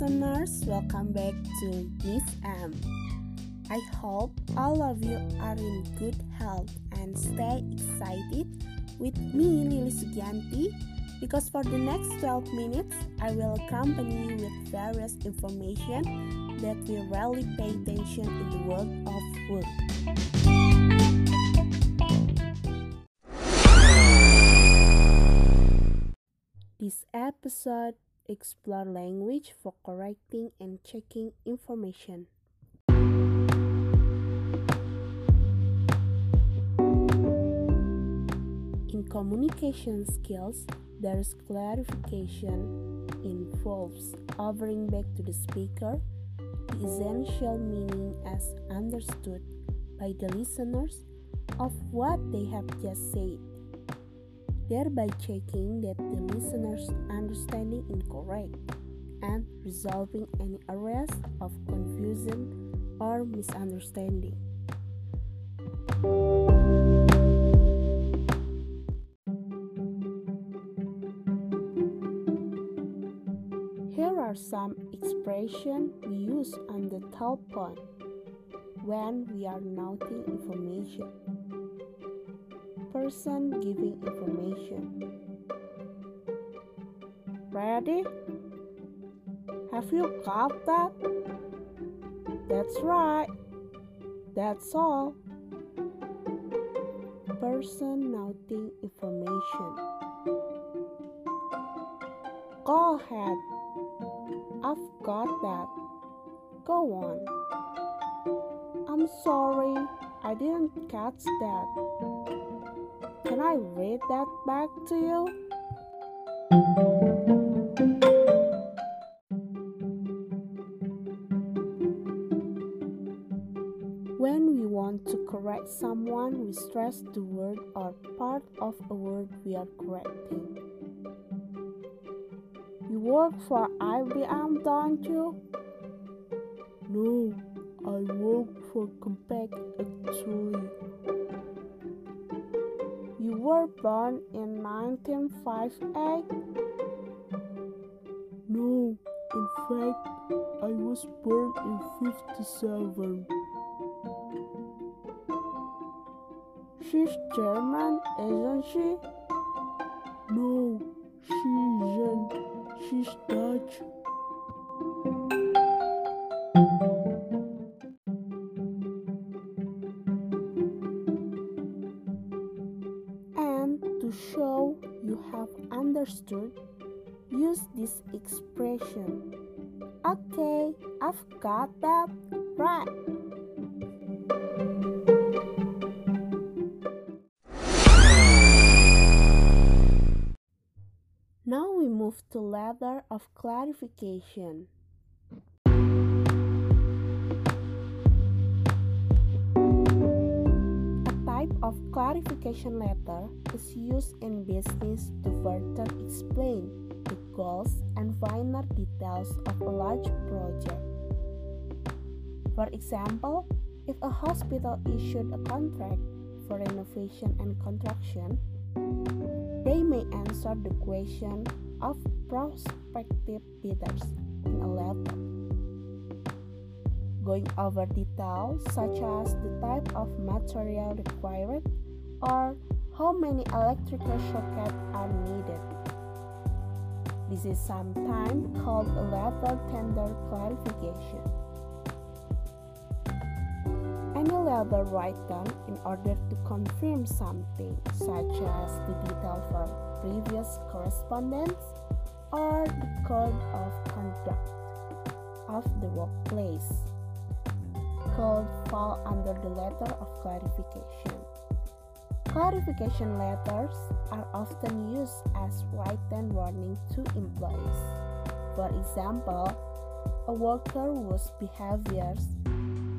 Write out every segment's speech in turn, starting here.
listeners, welcome back to Miss M. I hope all of you are in good health and stay excited with me, Lilis Sugianti, because for the next 12 minutes, I will accompany you with various information that we rarely pay attention in the world of work. This episode explore language for correcting and checking information. In communication skills, there is clarification involves offering back to the speaker the essential meaning as understood by the listeners of what they have just said thereby checking that the listener's understanding is correct and resolving any areas of confusion or misunderstanding. Here are some expressions we use on the top telephone when we are noting information person giving information. Ready? Have you got that? That's right. That's all. Person noting information. Go ahead. I've got that. Go on. I'm sorry, I didn't catch that. Can I read that back to you? When we want to correct someone, we stress the word or part of a word we are correcting. You work for IBM, don't you? No, I work for Compaq actually. You were born in 1958? No, in fact, I was born in 57. She's German, isn't she? No, she isn't. She's Dutch. Understood, use this expression. Okay, I've got that right. Now we move to letter of clarification. Clarification letter is used in business to further explain the goals and finer details of a large project. For example, if a hospital issued a contract for renovation and construction, they may answer the question of prospective bidders in a letter going over details such as the type of material required or how many electrical sockets are needed. This is sometimes called a letter tender clarification. Any letter written in order to confirm something, such as the detail from previous correspondence or the code of conduct of the workplace called fall under the letter of clarification. Clarification letters are often used as written warning to employees. For example, a worker whose behaviors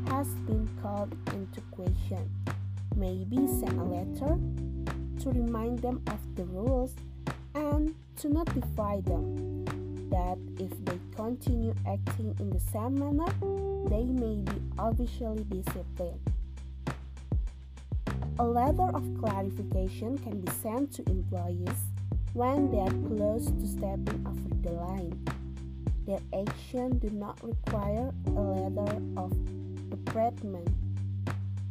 has been called into question may be sent a letter to remind them of the rules and to notify them that if they continue acting in the same manner, they may be officially disciplined. A letter of clarification can be sent to employees when they are close to stepping over the line. their actions do not require a letter of reprimand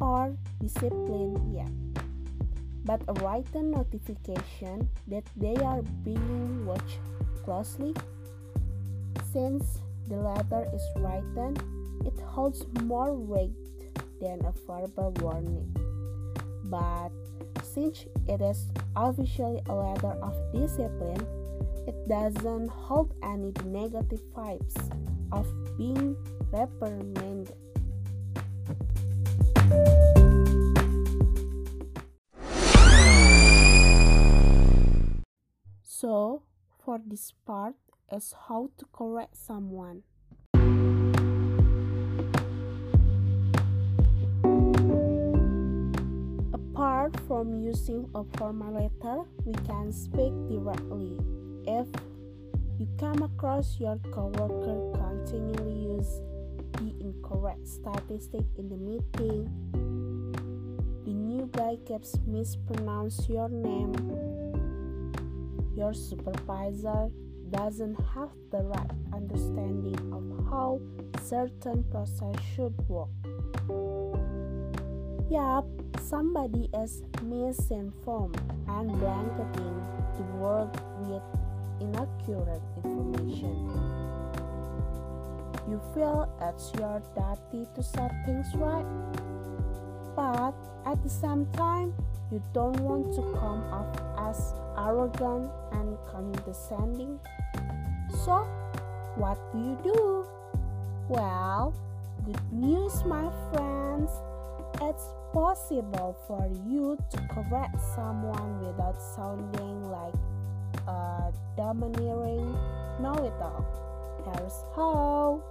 or discipline yet, but a written notification that they are being watched closely. Since the letter is written, it holds more weight than a verbal warning. But since it is officially a letter of discipline, it doesn't hold any negative vibes of being reprimanded. So, for this part is how to correct someone. Apart from using a formal letter, we can speak directly. If you come across your coworker continually use the incorrect statistic in the meeting, the new guy keeps mispronounce your name, your supervisor doesn't have the right understanding of how certain process should work. Yup, somebody is misinformed and blanketing the world with inaccurate information. You feel it's your duty to set things right, but at the same time, you don't want to come off as arrogant and condescending. So, what do you do? Well, good news, my friends. It's possible for you to correct someone without sounding like a domineering know it all. Here's how.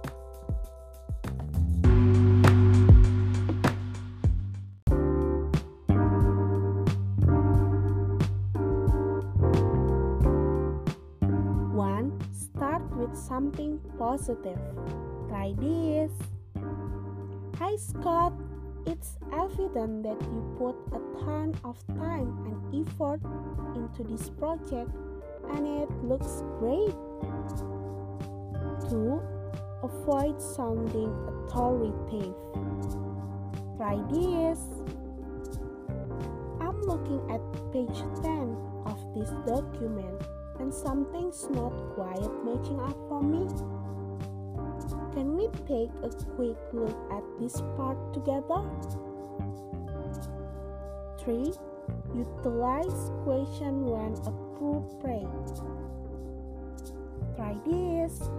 One, start with something positive. Try this. Hi Scott, it's evident that you put a ton of time and effort into this project and it looks great. 2. Avoid sounding authoritative. Try this. I'm looking at page 10 of this document and something's not quite matching up for me. Can we take a quick look at this part together? 3. Utilize question when appropriate. Try this.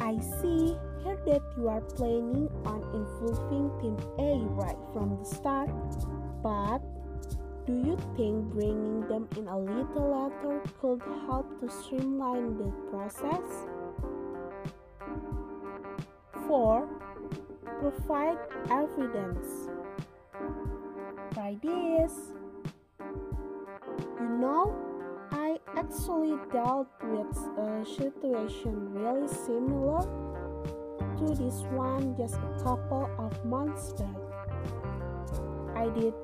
I see here that you are planning on involving Team A right from the start, but do you think bringing them in a little later could help to streamline the process? 4. Provide evidence. By this. You know, I actually dealt with a situation really similar to this one just a couple of months back. I did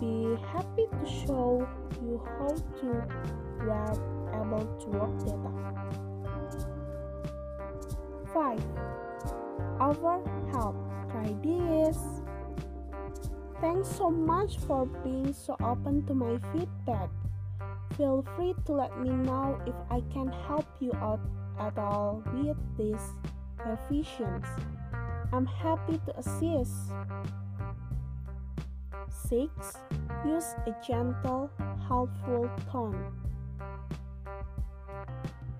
be happy to show you how to were able to work data. 5. Over help. Try this. Thanks so much for being so open to my feedback. Feel free to let me know if I can help you out at all with these revisions. I'm happy to assist. 6. Use a gentle, helpful tone.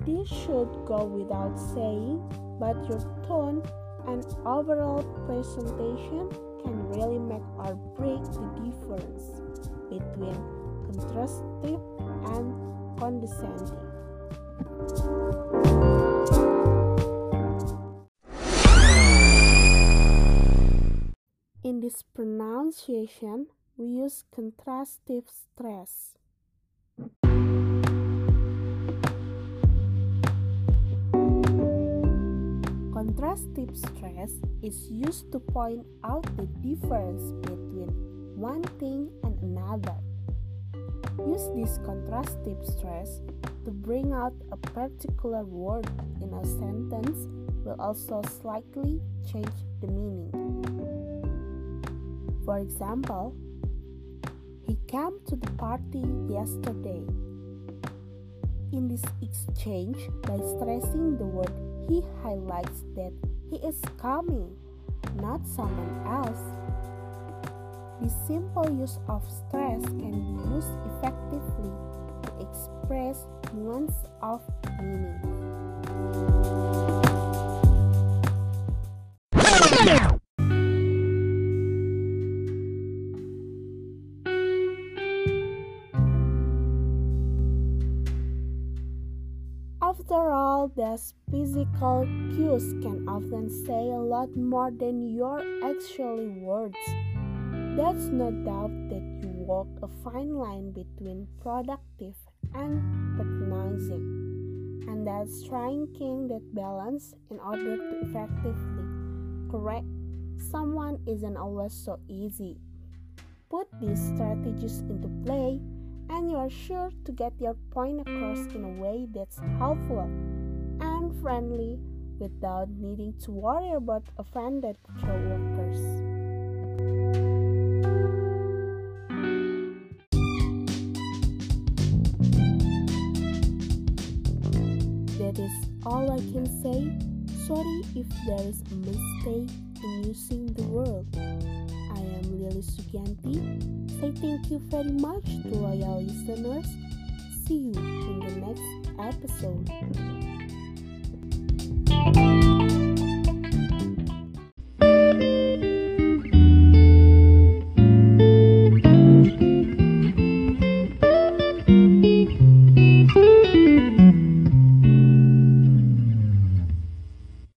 This should go without saying, but your tone and overall presentation can really make or break the difference between contrastive and condescending. In this pronunciation, we use contrastive stress. Contrastive stress is used to point out the difference between one thing and another. Use this contrastive stress to bring out a particular word in a sentence will also slightly change the meaning. For example, he came to the party yesterday. In this exchange, by stressing the word, he highlights that he is coming, not someone else. The simple use of stress can be used effectively to express nuance of meaning. These physical cues can often say a lot more than your actual words. There's no doubt that you walk a fine line between productive and patronizing, and that striking that balance in order to effectively correct someone isn't always so easy. Put these strategies into play and you are sure to get your point across in a way that's helpful friendly without needing to worry about offended coworkers. That is all I can say. Sorry if there is a mistake in using the word. I am Lilis Sugianti. Say thank you very much to loyal listeners. See you in the next episode. Bye.